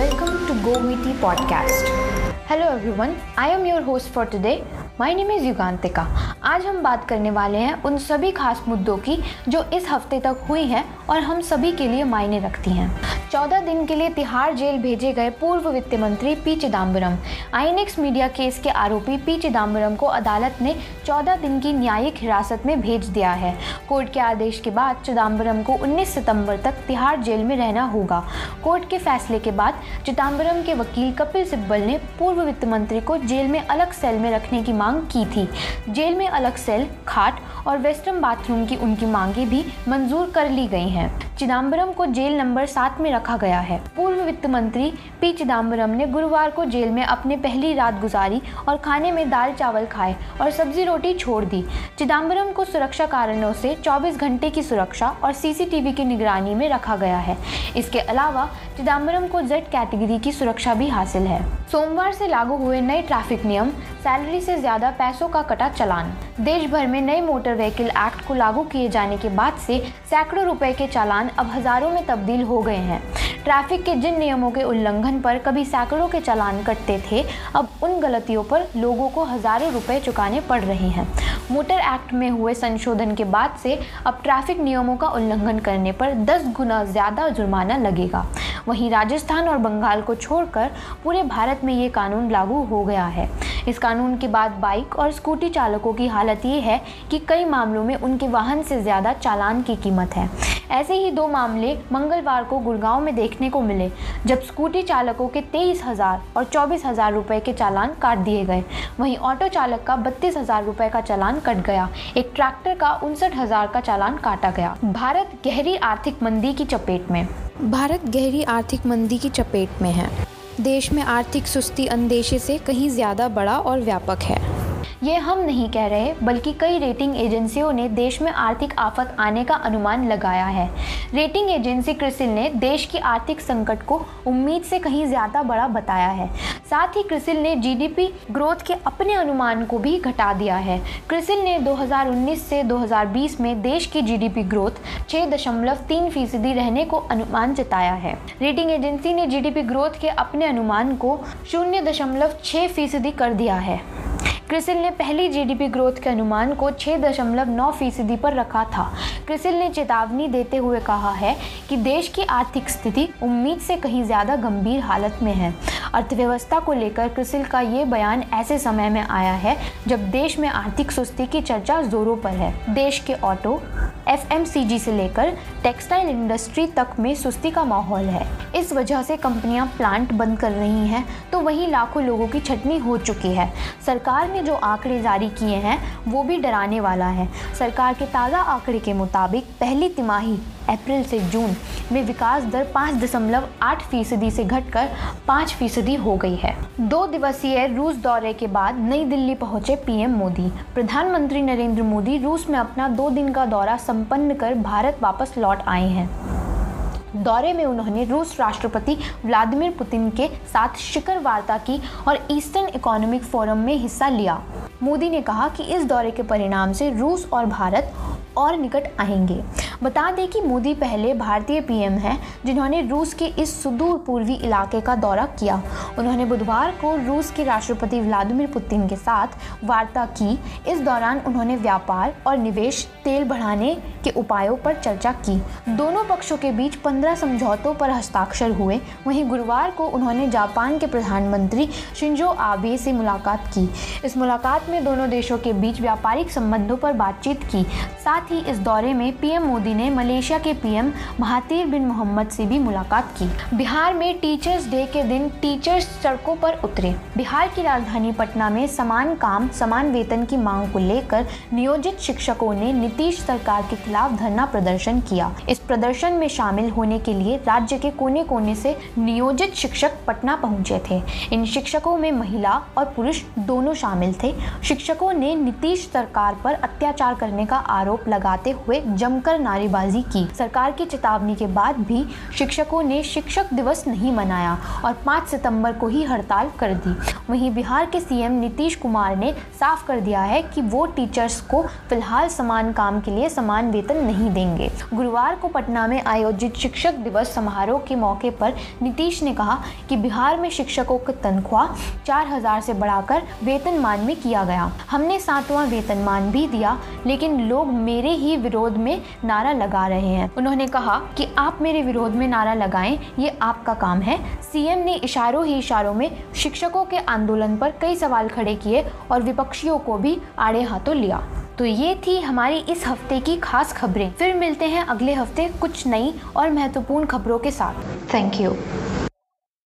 Welcome to Go Meety podcast. Hello everyone, I am your host for today. My name is युगांतिका आज हम बात करने वाले हैं उन सभी खास मुद्दों की जो इस हफ़्ते तक हुई हैं और हम सभी के लिए मायने रखती हैं चौदह दिन के लिए तिहाड़ जेल भेजे गए पूर्व वित्त मंत्री P Chidambaram INX media case के आरोपी पी चिदम्बरम को अदालत ने चौदह दिन की न्यायिक हिरासत में भेज दिया है। कोर्ट के आदेश के बाद चिदम्बरम को 19 सितंबर तक तिहाड़ जेल में रहना होगा। कोर्ट के फैसले के बाद चिदम्बरम के वकील कपिल सिब्बल ने पूर्व वित्त मंत्री को जेल में अलग सेल में रखने की मांग की थी। जेल में अलग सेल, खाट और वेस्टर्न बाथरूम की उनकी मांगे भी मंजूर कर ली गई हैं। चिदम्बरम को जेल नंबर सात में रखा गया है। पूर्व वित्त मंत्री पी चिदम्बरम ने गुरुवार को जेल में अपने पहली रात गुजारी और खाने में दाल चावल खाए और सब्ज़ी रोटी छोड़ दी। चिदम्बरम को सुरक्षा कारणों से 24 घंटे की सुरक्षा और सीसीटीवी की निगरानी में रखा गया है। इसके अलावा चिदम्बरम को जेड कैटेगरी की सुरक्षा भी हासिल है। सोमवार से लागू हुए नए ट्रैफ़िक नियम, सैलरी से ज़्यादा पैसों का कटा चलान देश भर में नए मोटर व्हीकल एक्ट को लागू किए जाने के बाद से सैकड़ों रुपए के चालान अब हज़ारों में तब्दील हो गए हैं। ट्रैफ़िक के जिन नियमों के उल्लंघन पर कभी सैकड़ों के चालान कटते थे, अब उन गलतियों पर लोगों को हज़ारों रुपए चुकाने पड़ रहे हैं। मोटर एक्ट में हुए संशोधन के बाद से अब ट्रैफ़िक नियमों का उल्लंघन करने पर 10 गुना ज़्यादा जुर्माना लगेगा। वहीं राजस्थान और बंगाल को छोड़कर पूरे भारत में ये कानून लागू हो गया है। इस कानून के बाद बाइक और स्कूटी चालकों की हालत ये है कि कई मामलों में उनके वाहन से ज़्यादा चालान की कीमत है। ऐसे ही दो मामले मंगलवार को गुड़गांव में देखने को मिले, जब स्कूटी चालकों के तेईस हज़ार और चौबीस हज़ार रुपए के चालान काट दिए गए। वहीं ऑटो चालक का बत्तीस हज़ार रुपए का चालान कट गया। एक ट्रैक्टर का उनसठ हज़ार का चालान काटा गया। भारत गहरी आर्थिक मंदी की चपेट में। भारत गहरी आर्थिक मंदी की चपेट में है। देश में आर्थिक सुस्ती अंदेशे से कहीं ज़्यादा बड़ा और व्यापक है। ये हम नहीं कह रहे, बल्कि कई रेटिंग एजेंसियों ने देश में आर्थिक आफत आने का अनुमान लगाया है। रेटिंग एजेंसी क्रिसिल ने देश की आर्थिक संकट को उम्मीद से कहीं ज़्यादा बड़ा बताया है। साथ ही क्रिसिल ने जीडीपी ग्रोथ के अपने अनुमान को भी घटा दिया है। क्रिसिल ने 2019 से 2020 में देश की जीडीपी ग्रोथ 6.3 फ़ीसदी रहने को अनुमान जताया है। रेटिंग एजेंसी ने जीडीपी ग्रोथ के अपने अनुमान को शून्य दशमलव छः फ़ीसदी कर दिया है। क्रिसिल ने पहली जीडीपी ग्रोथ के अनुमान को 6.9 फ़ीसदी पर रखा था। क्रिसिल ने चेतावनी देते हुए कहा है कि देश की आर्थिक स्थिति उम्मीद से कहीं ज़्यादा गंभीर हालत में है। अर्थव्यवस्था को लेकर क्रिसिल का ये बयान ऐसे समय में आया है जब देश में आर्थिक सुस्ती की चर्चा जोरों पर है। देश के ऑटो एफएमसीजी से लेकर टेक्सटाइल इंडस्ट्री तक में सुस्ती का माहौल है। इस वजह से कंपनियाँ प्लांट बंद कर रही हैं तो वहीं लाखों लोगों की छटनी हो चुकी है। सरकार ने जो आंकड़े जारी किए हैं, वो भी डराने वाला है। सरकार के ताज़ा आंकड़े के मुताबिक पहली तिमाही अप्रैल से जून में विकास दर पाँच दशमलव आठ फ़ीसदी से घटकर पाँच फ़ीसदी हो गई है। दो दिवसीय रूस दौरे के बाद नई दिल्ली पहुँचे पीएम मोदी। प्रधानमंत्री नरेंद्र मोदी रूस में अपना दो दिन का दौरा संपन्न कर भारत वापस लौट आए हैं। दौरे में उन्होंने रूस राष्ट्रपति व्लादिमीर पुतिन के साथ शिखर वार्ता की और ईस्टर्न इकोनॉमिक फोरम में हिस्सा लिया। मोदी ने कहा कि इस दौरे के परिणाम से रूस और भारत और निकट आएँगे। बता दें कि मोदी पहले भारतीय पीएम हैं, जिन्होंने रूस के इस सुदूर पूर्वी इलाके का दौरा किया। उन्होंने बुधवार को रूस के राष्ट्रपति व्लादिमीर पुतिन के साथ वार्ता की। इस दौरान उन्होंने व्यापार और निवेश, तेल बढ़ाने के उपायों पर चर्चा की। दोनों पक्षों के बीच पंद्रह समझौतों पर हस्ताक्षर हुए। वहीं गुरुवार को उन्होंने जापान के प्रधानमंत्री शिंजो आबे से मुलाकात की। इस मुलाकात में दोनों देशों के बीच व्यापारिक संबंधों पर बातचीत की। साथ ही इस दौरे में पीएम मोदी ने मलेशिया के पीएम महातीर बिन मोहम्मद से भी मुलाकात की। बिहार में टीचर्स डे के दिन टीचर्स सड़कों पर उतरे। बिहार की राजधानी पटना में समान काम, समान वेतन की मांग को लेकर नियोजित शिक्षकों ने नीतीश सरकार के खिलाफ धरना प्रदर्शन किया। इस प्रदर्शन में शामिल होने के लिए राज्य के कोने कोने से नियोजित शिक्षक पटना पहुँचे थे। इन शिक्षकों में महिला और पुरुष दोनों शामिल थे। शिक्षकों ने नीतीश सरकार पर अत्याचार करने का आरोप लगाते हुए जमकर नारेबाजी की। सरकार की चेतावनी के बाद भी शिक्षकों ने शिक्षक दिवस नहीं मनाया और 5 सितंबर को ही हड़ताल कर दी। वहीं बिहार के सीएम नीतीश कुमार ने साफ़ कर दिया है कि वो टीचर्स को फ़िलहाल समान काम के लिए समान वेतन नहीं देंगे। गुरुवार को पटना में आयोजित शिक्षक दिवस समारोह के मौके पर नीतीश ने कहा कि बिहार में शिक्षकों की तनख्वाह चार हज़ार से बढ़ाकर वेतनमान में किया गया। हमने सातवां वेतनमान भी दिया, लेकिन लोग मेरे ही विरोध में नारा लगा रहे हैं। उन्होंने कहा कि आप मेरे विरोध में नारा लगाएँ, ये आपका काम है। सीएम ने इशारों ही इशारों में शिक्षकों के आंदोलन पर कई सवाल खड़े किए और विपक्षियों को भी आड़े हाथों लिया। तो ये थी हमारी इस हफ़्ते की खास खबरें। फिर मिलते हैं अगले हफ़्ते कुछ नई और महत्वपूर्ण खबरों के साथ। Thank you